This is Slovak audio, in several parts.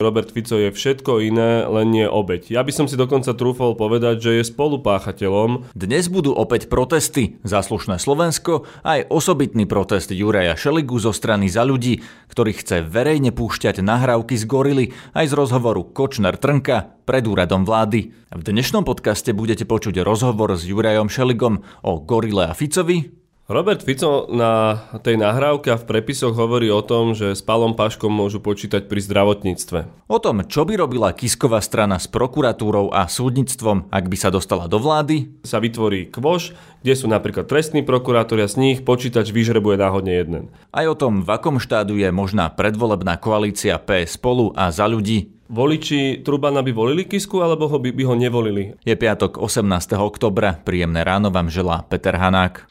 Robert Fico je všetko iné, len nie obeď. Ja by som si dokonca trúfol povedať, že je spolupáchateľom. Dnes budú opäť protesty. Zaslušné Slovensko aj osobitný protest Juraja Šeligu zo strany za ľudí, ktorý chce verejne púšťať nahrávky z gorily aj z rozhovoru Kočner Trnka pred úradom vlády. V dnešnom podcaste budete počuť rozhovor s Jurajom Šeligom o gorile a Ficovi, Robert Fico na tej nahrávke a v prepisoch hovorí o tom, že s Palom Paškom môžu počítať pri zdravotníctve. O tom, čo by robila Kisková strana s prokuratúrou a súdnictvom, ak by sa dostala do vlády, sa vytvorí kvoš, kde sú napríklad trestní prokurátori a z nich počítač vyžrebuje náhodne jeden. Aj o tom, v akom štádu je možná predvolebná koalícia PS spolu a za ľudí, Voliči Trubana by volili Kisku, alebo ho by, by ho nevolili? Je piatok 18. oktobra, príjemné ráno vám želá Peter Hanák.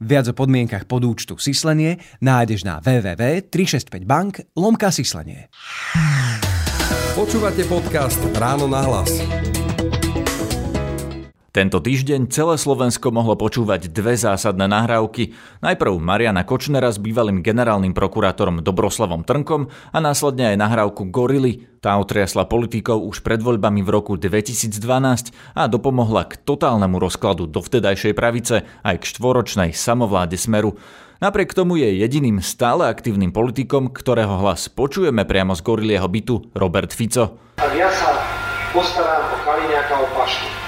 Viac o podmienkach podúčtu Sislenie nájdeš na www.365bank lomka Sislenie. Počúvate podcast Ráno na hlas. Tento týždeň celé Slovensko mohlo počúvať dve zásadné nahrávky. Najprv Mariana Kočnera s bývalým generálnym prokurátorom Dobroslavom Trnkom a následne aj nahrávku Gorily. Tá otriasla politikov už pred voľbami v roku 2012 a dopomohla k totálnemu rozkladu dovtedajšej pravice aj k štvoročnej samovláde Smeru. Napriek tomu je jediným stále aktívnym politikom, ktorého hlas počujeme priamo z Gorilieho bytu, Robert Fico. Ak ja sa postarám o Kaliňáka o Pašku,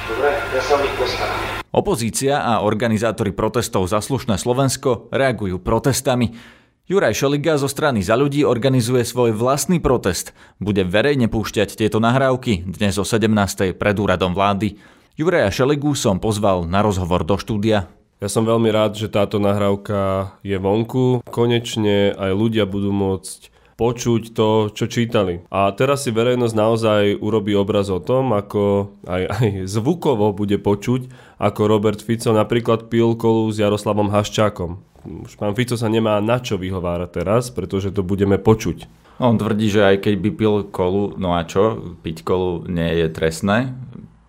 Nich postaram. Opozícia a organizátori protestov Zaslušné Slovensko reagujú protestami. Juraj Šeliga zo strany Za ľudí organizuje svoj vlastný protest. Bude verejne púšťať tieto nahrávky dnes o 17. pred úradom vlády. Juraja Šeligu som pozval na rozhovor do štúdia. Ja som veľmi rád, že táto nahrávka je vonku. Konečne aj ľudia budú môcť počuť to, čo čítali. A teraz si verejnosť naozaj urobí obraz o tom, ako aj, aj zvukovo bude počuť, ako Robert Fico napríklad pil kolu s Jaroslavom Haščákom. Už pán Fico sa nemá na čo vyhovárať teraz, pretože to budeme počuť. On tvrdí, že aj keď by pil kolu, no a čo, piť kolu nie je trestné.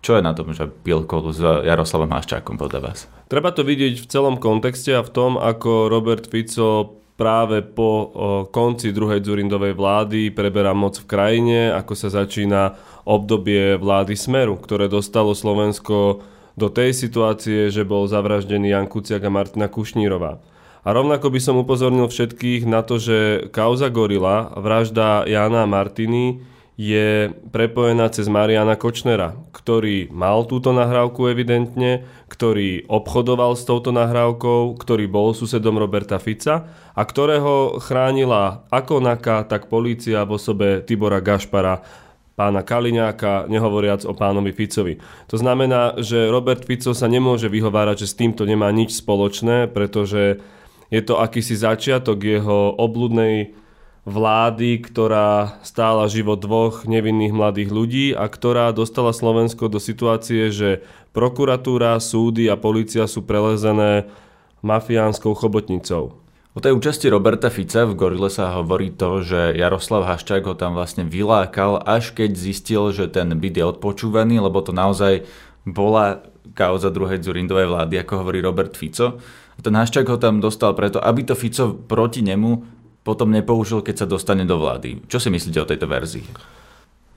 Čo je na tom, že pil kolu s Jaroslavom Haščákom podľa vás? Treba to vidieť v celom kontexte a v tom, ako Robert Fico práve po konci druhej Zurindovej vlády preberá moc v krajine, ako sa začína obdobie vlády Smeru, ktoré dostalo Slovensko do tej situácie, že bol zavraždený Jan Kuciak a Martina Kušnírová. A rovnako by som upozornil všetkých na to, že kauza Gorila, vražda Jana a Martiny, je prepojená cez Mariana Kočnera, ktorý mal túto nahrávku evidentne, ktorý obchodoval s touto nahrávkou, ktorý bol susedom Roberta Fica a ktorého chránila ako NAKA, tak polícia v osobe Tibora Gašpara, pána Kaliňáka, nehovoriac o pánovi Ficovi. To znamená, že Robert Fico sa nemôže vyhovárať, že s týmto nemá nič spoločné, pretože je to akýsi začiatok jeho obludnej vlády, ktorá stála život dvoch nevinných mladých ľudí a ktorá dostala Slovensko do situácie, že prokuratúra, súdy a policia sú prelezené mafiánskou chobotnicou. O tej účasti Roberta Fica v Gorile sa hovorí to, že Jaroslav Haščák ho tam vlastne vylákal, až keď zistil, že ten byt je odpočúvaný, lebo to naozaj bola kauza druhej Zurindovej vlády, ako hovorí Robert Fico. Ten Haščák ho tam dostal preto, aby to Fico proti nemu potom nepoužil, keď sa dostane do vlády. Čo si myslíte o tejto verzii?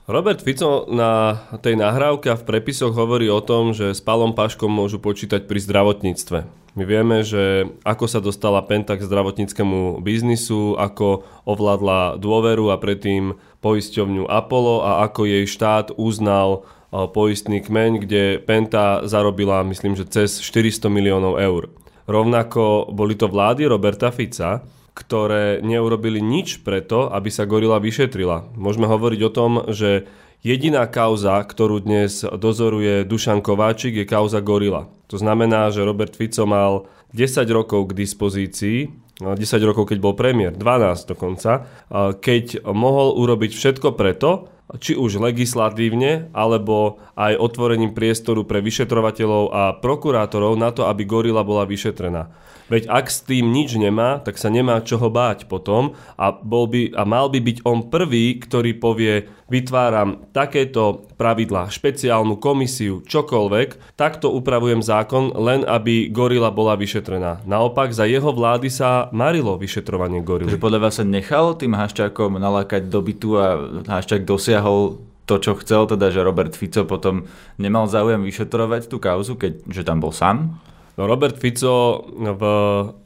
Robert Fico na tej nahrávke a v prepisoch hovorí o tom, že s Palom Paškom môžu počítať pri zdravotníctve. My vieme, že ako sa dostala Penta k zdravotníckému biznisu, ako ovládla dôveru a predtým poisťovňu Apollo a ako jej štát uznal poistný kmeň, kde Penta zarobila, myslím, že cez 400 miliónov eur. Rovnako boli to vlády Roberta Fica, ktoré neurobili nič preto, aby sa gorila vyšetrila. Môžeme hovoriť o tom, že jediná kauza, ktorú dnes dozoruje Dušan Kováčik, je kauza gorila. To znamená, že Robert Fico mal 10 rokov k dispozícii 10 rokov, keď bol premiér, 12 dokonca, keď mohol urobiť všetko preto, či už legislatívne, alebo aj otvorením priestoru pre vyšetrovateľov a prokurátorov na to, aby gorila bola vyšetrená. Veď ak s tým nič nemá, tak sa nemá čoho báť potom a, bol by, a mal by byť on prvý, ktorý povie, vytváram takéto pravidlá, špeciálnu komisiu, čokoľvek, takto upravujem zákon, len aby gorila bola vyšetrená. Naopak, za jeho vlády sa marilo vyšetrovanie gorily. Takže podľa vás sa nechal tým Haščákom nalákať do bytu a Haščák dosiahol to, čo chcel, teda, že Robert Fico potom nemal záujem vyšetrovať tú kauzu, keďže tam bol sám? No Robert Fico v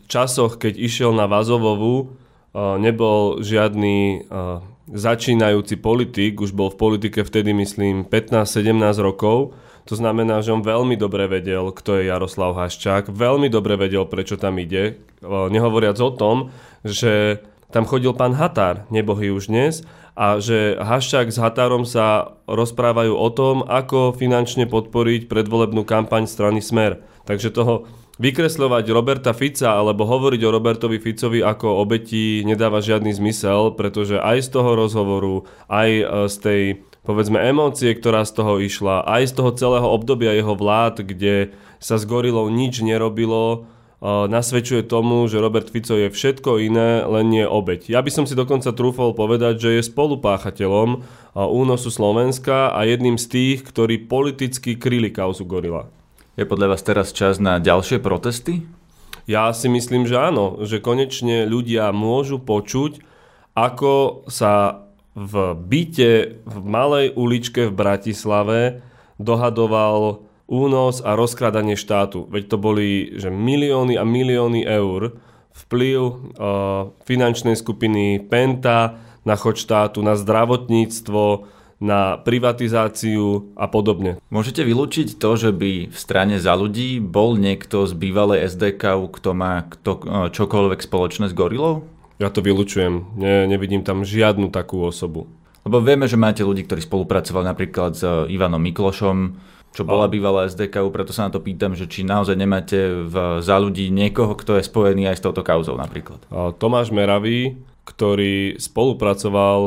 časoch, keď išiel na Vazovovu, eh, nebol žiadny eh, začínajúci politik, už bol v politike vtedy myslím 15-17 rokov, to znamená, že on veľmi dobre vedel, kto je Jaroslav Haščák, veľmi dobre vedel, prečo tam ide, eh, nehovoriac o tom, že tam chodil pán Határ, nebohy už dnes, a že Haščák s Határom sa rozprávajú o tom, ako finančne podporiť predvolebnú kampaň strany Smer. Takže toho vykresľovať Roberta Fica alebo hovoriť o Robertovi Ficovi ako obeti nedáva žiadny zmysel, pretože aj z toho rozhovoru, aj e, z tej povedzme emócie, ktorá z toho išla, aj z toho celého obdobia jeho vlád, kde sa s gorilou nič nerobilo, nasvedčuje tomu, že Robert Fico je všetko iné, len nie obeť. Ja by som si dokonca trúfol povedať, že je spolupáchateľom únosu Slovenska a jedným z tých, ktorí politicky kryli kauzu gorila. Je podľa vás teraz čas na ďalšie protesty? Ja si myslím, že áno, že konečne ľudia môžu počuť, ako sa v byte v malej uličke v Bratislave dohadoval únos a rozkradanie štátu. Veď to boli že milióny a milióny eur vplyv uh, finančnej skupiny Penta na chod štátu, na zdravotníctvo, na privatizáciu a podobne. Môžete vylúčiť to, že by v strane za ľudí bol niekto z bývalej SDK, kto má kto, e, čokoľvek spoločné s gorilou? Ja to vylučujem. Ne, nevidím tam žiadnu takú osobu. Lebo vieme, že máte ľudí, ktorí spolupracovali napríklad s e, Ivanom Miklošom, čo bola bývalá SDK, preto sa na to pýtam, že či naozaj nemáte v, za ľudí niekoho, kto je spojený aj s touto kauzou napríklad. Tomáš Meravý, ktorý spolupracoval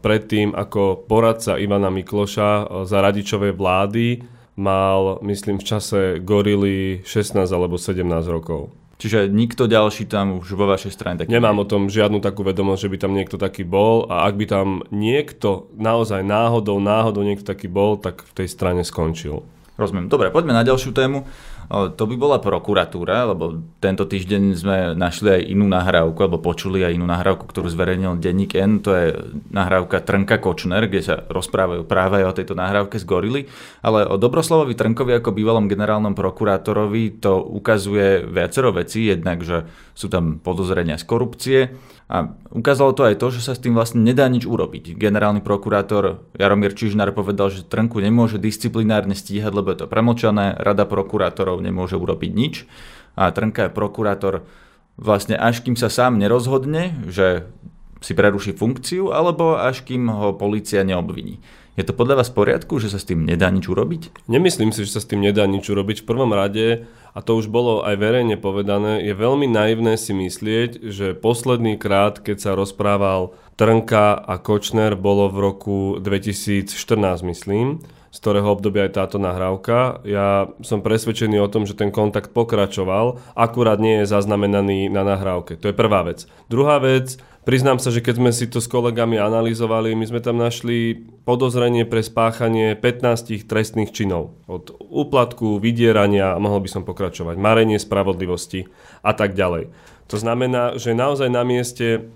predtým ako poradca Ivana Mikloša za radičovej vlády, mal, myslím, v čase gorily 16 alebo 17 rokov. Čiže nikto ďalší tam už vo vašej strane taký Nemám nie. o tom žiadnu takú vedomosť, že by tam niekto taký bol a ak by tam niekto naozaj náhodou, náhodou niekto taký bol, tak v tej strane skončil. Rozumiem. Dobre, poďme na ďalšiu tému. To by bola prokuratúra, lebo tento týždeň sme našli aj inú nahrávku, alebo počuli aj inú nahrávku, ktorú zverejnil denník N, to je nahrávka Trnka Kočner, kde sa rozprávajú práve o tejto nahrávke z Gorily, ale o Dobroslavovi Trnkovi ako bývalom generálnom prokurátorovi to ukazuje viacero vecí, jednak, že sú tam podozrenia z korupcie, a ukázalo to aj to, že sa s tým vlastne nedá nič urobiť. Generálny prokurátor Jaromír Čižnár povedal, že Trnku nemôže disciplinárne stíhať, lebo je to premlčané, rada prokurátorov nemôže urobiť nič a Trnka je prokurátor vlastne až kým sa sám nerozhodne, že si preruší funkciu, alebo až kým ho policia neobviní. Je to podľa vás v poriadku, že sa s tým nedá nič urobiť? Nemyslím si, že sa s tým nedá nič urobiť. V prvom rade, a to už bolo aj verejne povedané, je veľmi naivné si myslieť, že posledný krát, keď sa rozprával Trnka a Kočner, bolo v roku 2014, myslím z ktorého obdobia je táto nahrávka. Ja som presvedčený o tom, že ten kontakt pokračoval, akurát nie je zaznamenaný na nahrávke. To je prvá vec. Druhá vec, Priznám sa, že keď sme si to s kolegami analyzovali, my sme tam našli podozrenie pre spáchanie 15 trestných činov. Od úplatku, vydierania, mohol by som pokračovať, marenie spravodlivosti a tak ďalej. To znamená, že naozaj na mieste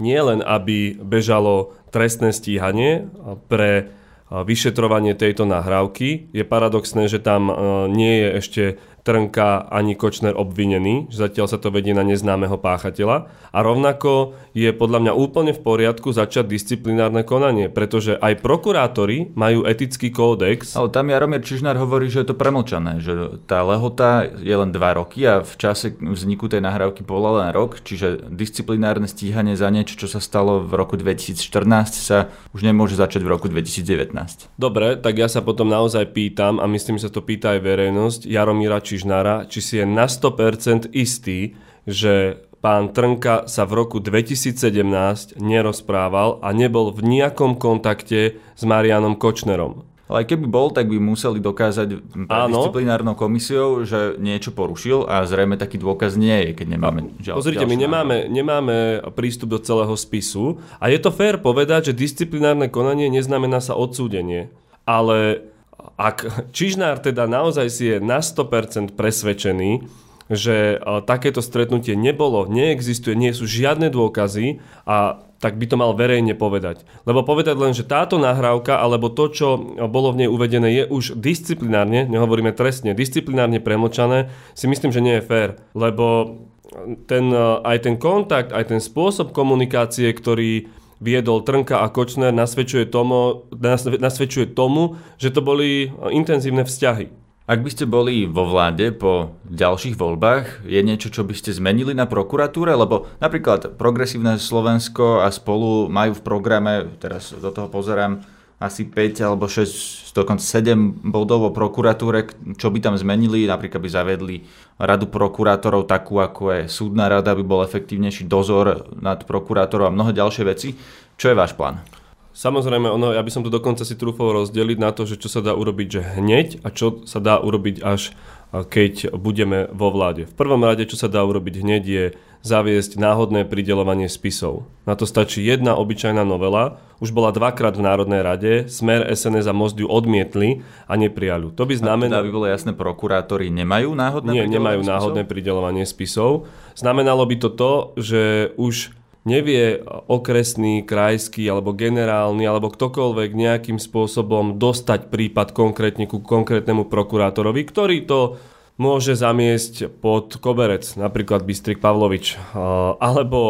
nie len, aby bežalo trestné stíhanie pre vyšetrovanie tejto nahrávky. Je paradoxné, že tam nie je ešte Trnka ani Kočner obvinený, že zatiaľ sa to vedie na neznámeho páchateľa. A rovnako je podľa mňa úplne v poriadku začať disciplinárne konanie, pretože aj prokurátori majú etický kódex. Ale tam Jaromír Čižnár hovorí, že je to premlčané, že tá lehota je len 2 roky a v čase vzniku tej nahrávky bola len rok, čiže disciplinárne stíhanie za niečo, čo sa stalo v roku 2014, sa už nemôže začať v roku 2019. Dobre, tak ja sa potom naozaj pýtam, a myslím, že sa to pýta aj verejnosť, Jaromíra Čižnára, či si je na 100% istý, že pán Trnka sa v roku 2017 nerozprával a nebol v nejakom kontakte s Marianom Kočnerom. Ale aj keby bol, tak by museli dokázať pred disciplinárnou komisiou, že niečo porušil a zrejme taký dôkaz nie je, keď nemáme žiaľ, Pozrite, my nemáme, nemáme prístup do celého spisu a je to fér povedať, že disciplinárne konanie neznamená sa odsúdenie. Ale ak Čižnár teda naozaj si je na 100% presvedčený, že takéto stretnutie nebolo, neexistuje, nie sú žiadne dôkazy a tak by to mal verejne povedať. Lebo povedať len, že táto nahrávka alebo to, čo bolo v nej uvedené, je už disciplinárne, nehovoríme trestne, disciplinárne premočané, si myslím, že nie je fér. Lebo ten, aj ten kontakt, aj ten spôsob komunikácie, ktorý viedol Trnka a Kočner, nasvedčuje tomu, nasvedčuje tomu, že to boli intenzívne vzťahy. Ak by ste boli vo vláde po ďalších voľbách, je niečo, čo by ste zmenili na prokuratúre? Lebo napríklad Progresívne Slovensko a spolu majú v programe, teraz do toho pozerám, asi 5 alebo 6, dokonca 7 bodov o prokuratúre, čo by tam zmenili, napríklad by zavedli radu prokurátorov takú, ako je súdna rada, by bol efektívnejší dozor nad prokurátorov a mnoho ďalšie veci. Čo je váš plán? Samozrejme, ono, ja by som to dokonca si trúfol rozdeliť na to, že čo sa dá urobiť že hneď a čo sa dá urobiť až keď budeme vo vláde. V prvom rade, čo sa dá urobiť hneď, je zaviesť náhodné pridelovanie spisov. Na to stačí jedna obyčajná novela, už bola dvakrát v Národnej rade, Smer, SNS a Most ju odmietli a neprijali. To by znamenalo... Teda by bolo jasné, prokurátori nemajú náhodné Nie, nemajú spisov? náhodné pridelovanie spisov. Znamenalo by to to, že už nevie okresný, krajský alebo generálny alebo ktokoľvek nejakým spôsobom dostať prípad konkrétne ku konkrétnemu prokurátorovi, ktorý to môže zamiesť pod koberec, napríklad Bystrik Pavlovič, alebo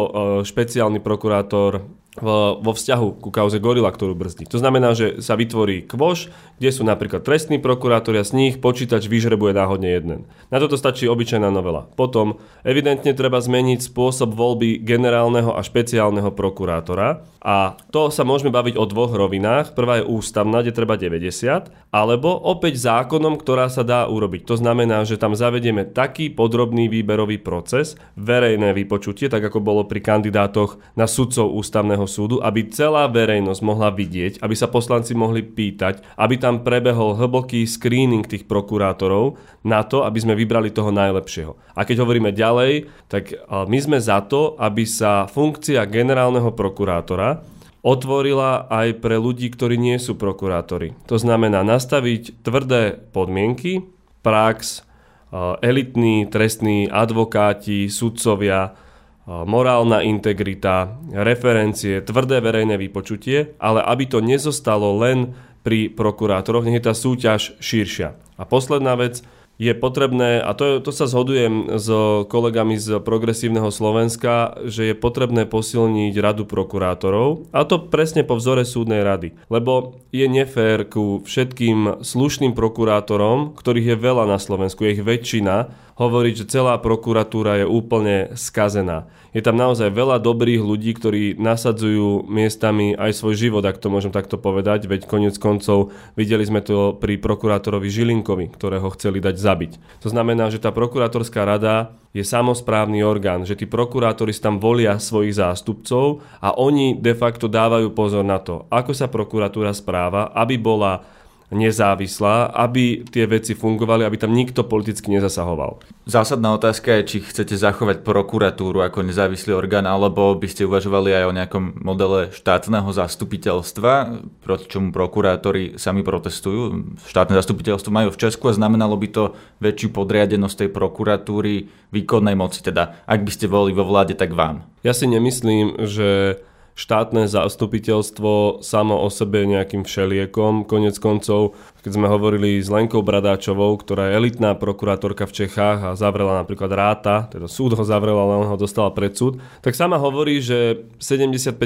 špeciálny prokurátor vo vzťahu ku kauze Gorila, ktorú brzdí. To znamená, že sa vytvorí kvoš, kde sú napríklad trestní prokurátori a z nich počítač vyžrebuje náhodne jeden. Na toto stačí obyčajná novela. Potom evidentne treba zmeniť spôsob voľby generálneho a špeciálneho prokurátora a to sa môžeme baviť o dvoch rovinách. Prvá je ústavná, kde treba 90, alebo opäť zákonom, ktorá sa dá urobiť. To znamená, že tam zavedieme taký podrobný výberový proces, verejné vypočutie, tak ako bolo pri kandidátoch na sudcov ústavného ústavného súdu, aby celá verejnosť mohla vidieť, aby sa poslanci mohli pýtať, aby tam prebehol hlboký screening tých prokurátorov na to, aby sme vybrali toho najlepšieho. A keď hovoríme ďalej, tak my sme za to, aby sa funkcia generálneho prokurátora otvorila aj pre ľudí, ktorí nie sú prokurátori. To znamená nastaviť tvrdé podmienky, prax, elitní trestní advokáti, sudcovia, morálna integrita, referencie, tvrdé verejné vypočutie, ale aby to nezostalo len pri prokurátoroch, nech je tá súťaž širšia. A posledná vec, je potrebné, a to, to sa zhodujem s kolegami z Progresívneho Slovenska, že je potrebné posilniť radu prokurátorov, a to presne po vzore súdnej rady. Lebo je nefér ku všetkým slušným prokurátorom, ktorých je veľa na Slovensku, je ich väčšina, hovoriť, že celá prokuratúra je úplne skazená. Je tam naozaj veľa dobrých ľudí, ktorí nasadzujú miestami aj svoj život, ak to môžem takto povedať, veď konec koncov videli sme to pri prokurátorovi Žilinkovi, ktorého chceli dať zabiť. To znamená, že tá prokurátorská rada je samozprávny orgán, že tí prokurátori tam volia svojich zástupcov a oni de facto dávajú pozor na to, ako sa prokuratúra správa, aby bola nezávislá, aby tie veci fungovali, aby tam nikto politicky nezasahoval. Zásadná otázka je, či chcete zachovať prokuratúru ako nezávislý orgán, alebo by ste uvažovali aj o nejakom modele štátneho zastupiteľstva, proti čomu prokurátori sami protestujú. Štátne zastupiteľstvo majú v Česku a znamenalo by to väčšiu podriadenosť tej prokuratúry výkonnej moci. Teda, ak by ste boli vo vláde, tak vám. Ja si nemyslím, že štátne zastupiteľstvo samo o sebe nejakým všeliekom. Konec koncov, keď sme hovorili s Lenkou Bradáčovou, ktorá je elitná prokurátorka v Čechách a zavrela napríklad Ráta, teda súd ho zavrel, ale on ho dostala pred súd, tak sama hovorí, že 75%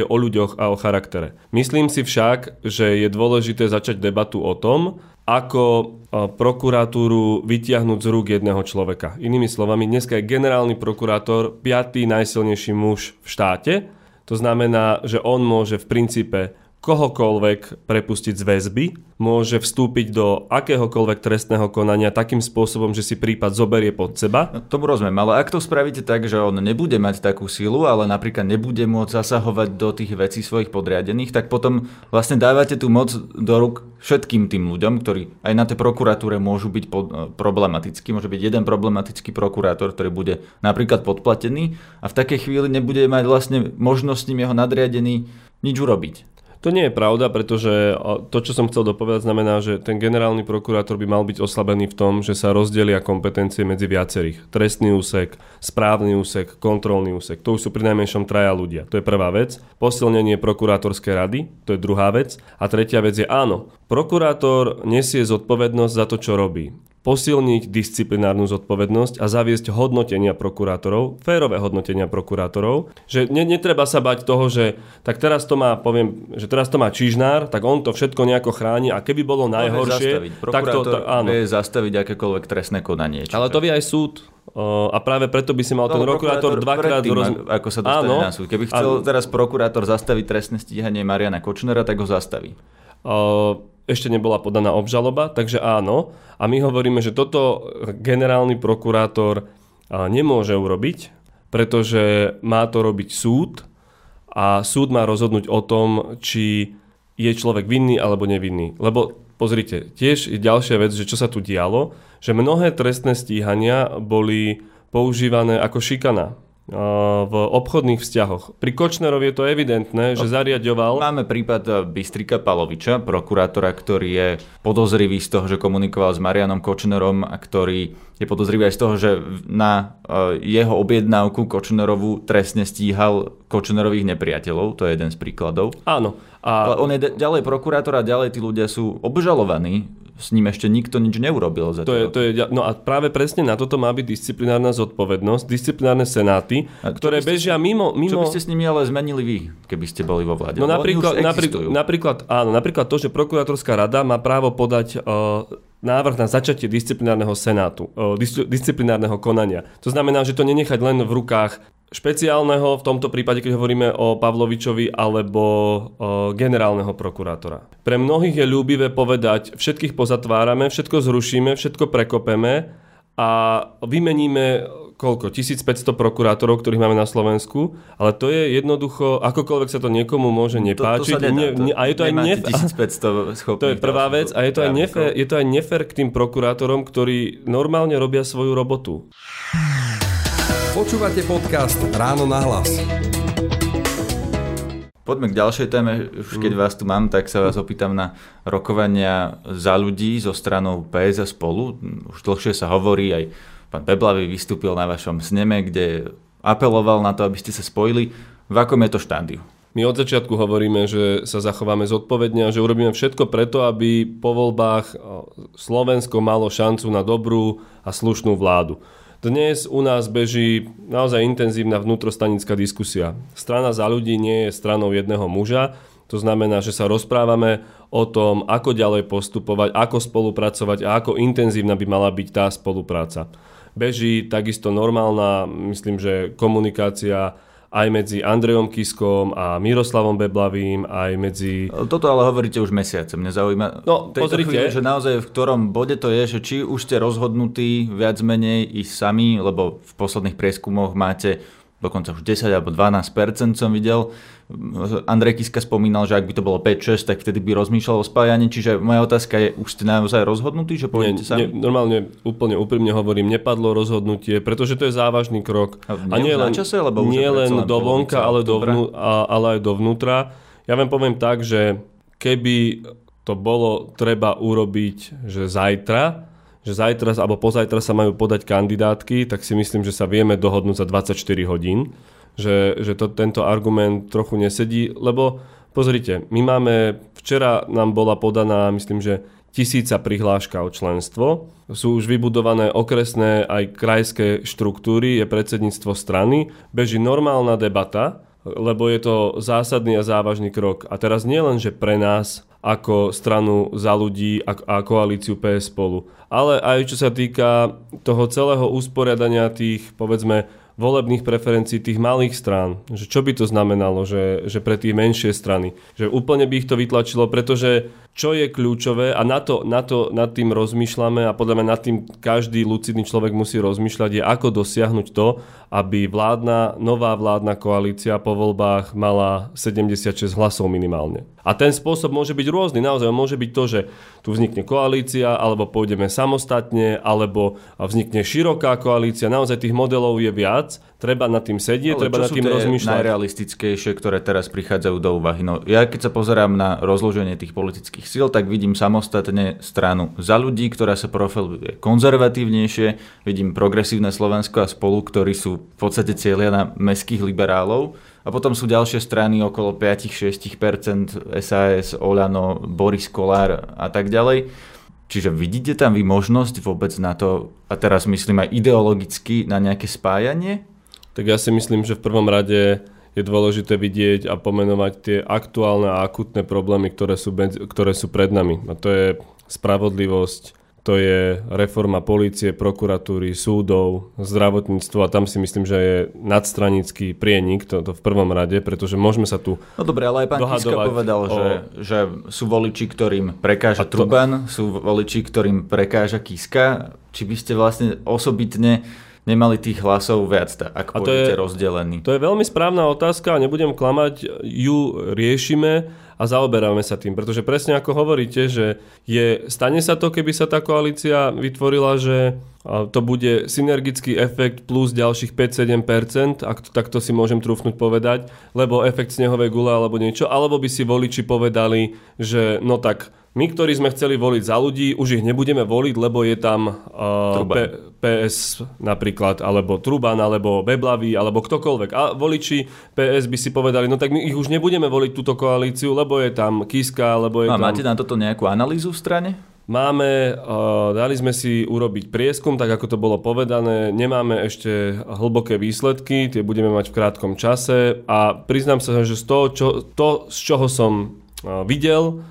je o ľuďoch a o charaktere. Myslím si však, že je dôležité začať debatu o tom, ako prokuratúru vytiahnuť z rúk jedného človeka. Inými slovami, dneska je generálny prokurátor piatý najsilnejší muž v štáte to znamená, že on môže v princípe kohokoľvek prepustiť z väzby, môže vstúpiť do akéhokoľvek trestného konania takým spôsobom, že si prípad zoberie pod seba. No, tomu rozumiem, ale ak to spravíte tak, že on nebude mať takú silu, ale napríklad nebude môcť zasahovať do tých vecí svojich podriadených, tak potom vlastne dávate tú moc do rúk všetkým tým ľuďom, ktorí aj na tej prokuratúre môžu byť pod, e, problematickí. Môže byť jeden problematický prokurátor, ktorý bude napríklad podplatený a v takej chvíli nebude mať vlastne možnosť s ním jeho nadriadený nič urobiť. To nie je pravda, pretože to, čo som chcel dopovedať, znamená, že ten generálny prokurátor by mal byť oslabený v tom, že sa rozdelia kompetencie medzi viacerých. Trestný úsek, správny úsek, kontrolný úsek. To už sú pri najmenšom traja ľudia. To je prvá vec. Posilnenie prokurátorskej rady, to je druhá vec. A tretia vec je áno, prokurátor nesie zodpovednosť za to, čo robí posilniť disciplinárnu zodpovednosť a zaviesť hodnotenia prokurátorov, férové hodnotenia prokurátorov, že ne, netreba sa bať toho, že tak teraz to má, poviem, že teraz to má Čižnár, tak on to všetko nejako chráni a keby bolo najhoršie, tak to, to áno. vie zastaviť akékoľvek trestné konanie. Ale to vie aj súd. a práve preto by si mal no, ten prokurátor dvakrát... Roz... Ako sa dostane áno, na súd. Keby chcel áno. teraz prokurátor zastaviť trestné stíhanie Mariana Kočnera, tak ho zastaví. Uh, ešte nebola podaná obžaloba, takže áno. A my hovoríme, že toto generálny prokurátor nemôže urobiť, pretože má to robiť súd a súd má rozhodnúť o tom, či je človek vinný alebo nevinný. Lebo pozrite, tiež je ďalšia vec, že čo sa tu dialo, že mnohé trestné stíhania boli používané ako šikana v obchodných vzťahoch. Pri Kočnerovi je to evidentné, že no, zariadoval... Máme prípad e, Bystrika Paloviča, prokurátora, ktorý je podozrivý z toho, že komunikoval s Marianom Kočnerom a ktorý je podozrivý aj z toho, že na e, jeho objednávku Kočnerovu trestne stíhal Kočnerových nepriateľov. To je jeden z príkladov. Áno. A... Ale on je ďalej prokurátor a ďalej tí ľudia sú obžalovaní s ním ešte nikto nič neurobil. Za to je, to je, no a práve presne na toto má byť disciplinárna zodpovednosť, disciplinárne senáty, a ktoré bežia mimo, mimo... Čo by ste s nimi ale zmenili vy, keby ste boli vo vláde? No napríklad, napríklad, napríklad, áno, napríklad to, že prokurátorská rada má právo podať uh, návrh na začatie disciplinárneho senátu, uh, disciplinárneho konania. To znamená, že to nenechať len v rukách špeciálneho, v tomto prípade, keď hovoríme o Pavlovičovi, alebo o generálneho prokurátora. Pre mnohých je ľúbivé povedať, všetkých pozatvárame, všetko zrušíme, všetko prekopeme a vymeníme koľko? 1500 prokurátorov, ktorých máme na Slovensku, ale to je jednoducho, akokoľvek sa to niekomu môže nepáčiť. To, to nedá, ne, a je to aj nefér. 1500 schopných. To je prvá vec a je to, aj nefér, je to aj nefér k tým prokurátorom, ktorí normálne robia svoju robotu. Počúvate podcast Ráno na hlas. Poďme k ďalšej téme. Už keď mm. vás tu mám, tak sa vás opýtam na rokovania za ľudí zo stranou PS a spolu. Už dlhšie sa hovorí, aj pán Beblavy vystúpil na vašom sneme, kde apeloval na to, aby ste sa spojili. V akom je to štádiu? My od začiatku hovoríme, že sa zachováme zodpovedne a že urobíme všetko preto, aby po voľbách Slovensko malo šancu na dobrú a slušnú vládu. Dnes u nás beží naozaj intenzívna vnútrostanická diskusia. Strana za ľudí nie je stranou jedného muža, to znamená, že sa rozprávame o tom, ako ďalej postupovať, ako spolupracovať a ako intenzívna by mala byť tá spolupráca. Beží takisto normálna, myslím, že komunikácia aj medzi Andrejom Kiskom a Miroslavom Beblavým, aj medzi... Toto ale hovoríte už mesiace, mňa zaujíma. No, pozrite. Chvíli, že naozaj v ktorom bode to je, že či už ste rozhodnutí viac menej ísť sami, lebo v posledných prieskumoch máte dokonca už 10 alebo 12 som videl. Andrej Kiska spomínal, že ak by to bolo 5-6, tak vtedy by rozmýšľal o spájaní, čiže moja otázka je, už ste naozaj rozhodnutí, že pôjdete sami? Nie, normálne, úplne úprimne hovorím, nepadlo rozhodnutie, pretože to je závažný krok. A, a nie len, čase, lebo nie len do vonka, ale, dovnú, a, ale aj dovnútra. Ja vám poviem tak, že keby to bolo treba urobiť, že zajtra, že zajtra alebo pozajtra sa majú podať kandidátky, tak si myslím, že sa vieme dohodnúť za 24 hodín, že, že to, tento argument trochu nesedí, lebo pozrite, my máme, včera nám bola podaná, myslím, že tisíca prihláška o členstvo, sú už vybudované okresné aj krajské štruktúry, je predsedníctvo strany, beží normálna debata, lebo je to zásadný a závažný krok. A teraz nie len, že pre nás ako stranu za ľudí a koalíciu PS spolu. Ale aj čo sa týka toho celého usporiadania tých, povedzme, volebných preferencií tých malých strán. Že čo by to znamenalo, že, že pre tie menšie strany. Že úplne by ich to vytlačilo, pretože čo je kľúčové a na to, na to nad tým rozmýšľame a podľa mňa nad tým každý lucidný človek musí rozmýšľať, je ako dosiahnuť to, aby vládna, nová vládna koalícia po voľbách mala 76 hlasov minimálne. A ten spôsob môže byť rôzny. Naozaj môže byť to, že tu vznikne koalícia, alebo pôjdeme samostatne, alebo vznikne široká koalícia. Naozaj tých modelov je viac treba nad tým sedieť, Ale treba nad tým rozmýšľať. najrealistickejšie, ktoré teraz prichádzajú do úvahy? No, ja keď sa pozerám na rozloženie tých politických síl, tak vidím samostatne stranu za ľudí, ktorá sa profiluje konzervatívnejšie, vidím progresívne Slovensko a spolu, ktorí sú v podstate cieľia na meských liberálov. A potom sú ďalšie strany okolo 5-6% SAS, Olano, Boris Kolár a tak ďalej. Čiže vidíte tam vy možnosť vôbec na to, a teraz myslím aj ideologicky, na nejaké spájanie? Tak ja si myslím, že v prvom rade je dôležité vidieť a pomenovať tie aktuálne a akutné problémy, ktoré sú, ktoré sú pred nami. A to je spravodlivosť, to je reforma polície, prokuratúry, súdov, zdravotníctvo a tam si myslím, že je nadstranický prienik, to, to v prvom rade, pretože môžeme sa tu No dobre, ale aj pán Kiska povedal, o... že, že sú voliči, ktorým prekáža to... Truban, sú voliči, ktorým prekáža Kiska. Či by ste vlastne osobitne nemali tých hlasov viac, ak a pôjdete rozdelení? To je veľmi správna otázka a nebudem klamať, ju riešime a zaoberáme sa tým, pretože presne ako hovoríte, že je, stane sa to, keby sa tá koalícia vytvorila, že to bude synergický efekt plus ďalších 5-7%, ak to, takto si môžem trúfnuť povedať, lebo efekt snehovej gule alebo niečo, alebo by si voliči povedali, že no tak my, ktorí sme chceli voliť za ľudí, už ich nebudeme voliť, lebo je tam uh, P- PS napríklad, alebo Truban, alebo Beblavý, alebo ktokoľvek. A voliči PS by si povedali, no tak my ich už nebudeme voliť túto koalíciu, lebo je tam Kiska, lebo je A tam... máte na toto nejakú analýzu v strane? Máme, uh, dali sme si urobiť prieskum, tak ako to bolo povedané, nemáme ešte hlboké výsledky, tie budeme mať v krátkom čase a priznám sa, že z toho, čo, to, z čoho som videl,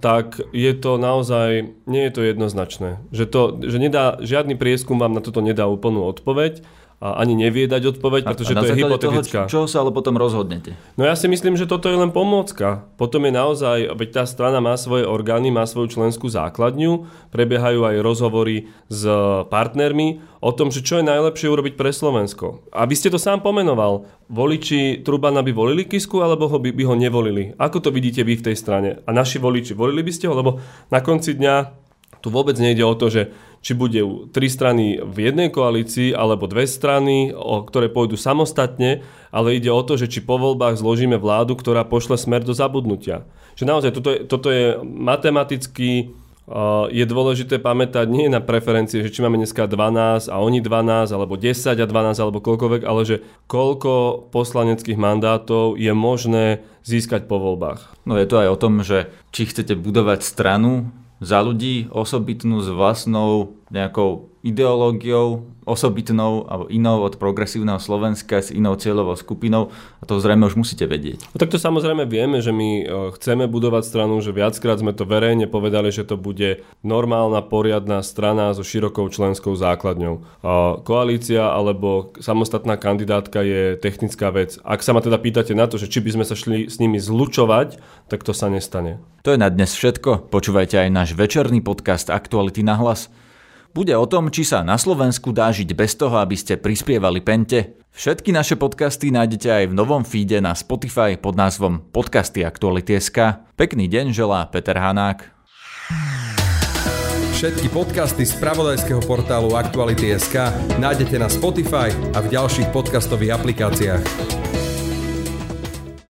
tak je to naozaj, nie je to jednoznačné. Že, to, že nedá, žiadny prieskum vám na toto nedá úplnú odpoveď a ani nevie dať odpoveď, pretože a, to je hypotetická. Toho, čo sa ale potom rozhodnete? No ja si myslím, že toto je len pomôcka. Potom je naozaj, veď tá strana má svoje orgány, má svoju členskú základňu, prebiehajú aj rozhovory s partnermi o tom, že čo je najlepšie urobiť pre Slovensko. A vy ste to sám pomenoval. Voliči Trubana by volili Kisku, alebo ho by, by ho nevolili? Ako to vidíte vy v tej strane? A naši voliči, volili by ste ho? Lebo na konci dňa tu vôbec nejde o to, že či bude tri strany v jednej koalícii alebo dve strany, o ktoré pôjdu samostatne, ale ide o to, že či po voľbách zložíme vládu, ktorá pošle smer do zabudnutia. Že naozaj toto je, toto je matematicky je dôležité pamätať nie na preferencie, že či máme dneska 12 a oni 12, alebo 10 a 12, alebo koľkoľvek, ale že koľko poslaneckých mandátov je možné získať po voľbách. No je to aj o tom, že či chcete budovať stranu, za ľudí osobitnú s vlastnou nejakou ideológiou osobitnou alebo inou od progresívneho Slovenska s inou cieľovou skupinou a to zrejme už musíte vedieť. No tak to samozrejme vieme, že my e, chceme budovať stranu, že viackrát sme to verejne povedali, že to bude normálna, poriadna strana so širokou členskou základňou. Koalícia alebo samostatná kandidátka je technická vec. Ak sa ma teda pýtate na to, že či by sme sa šli s nimi zlučovať, tak to sa nestane. To je na dnes všetko. Počúvajte aj náš večerný podcast Aktuality na hlas. Bude o tom, či sa na Slovensku dá žiť bez toho, aby ste prispievali pente. Všetky naše podcasty nájdete aj v novom feede na Spotify pod názvom Podcasty Aktuality.sk. Pekný deň želá Peter Hanák. Všetky podcasty z pravodajského portálu Aktuality.sk nájdete na Spotify a v ďalších podcastových aplikáciách.